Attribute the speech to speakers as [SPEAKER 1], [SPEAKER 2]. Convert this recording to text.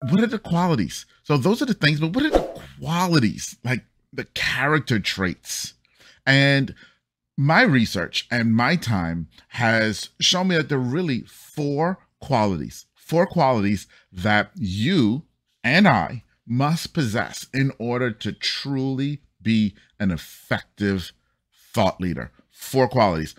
[SPEAKER 1] what are the qualities? So those are the things, but what are the qualities, like the character traits? And my research and my time has shown me that there are really four qualities, four qualities that you and I must possess in order to truly be an effective thought leader. Four qualities.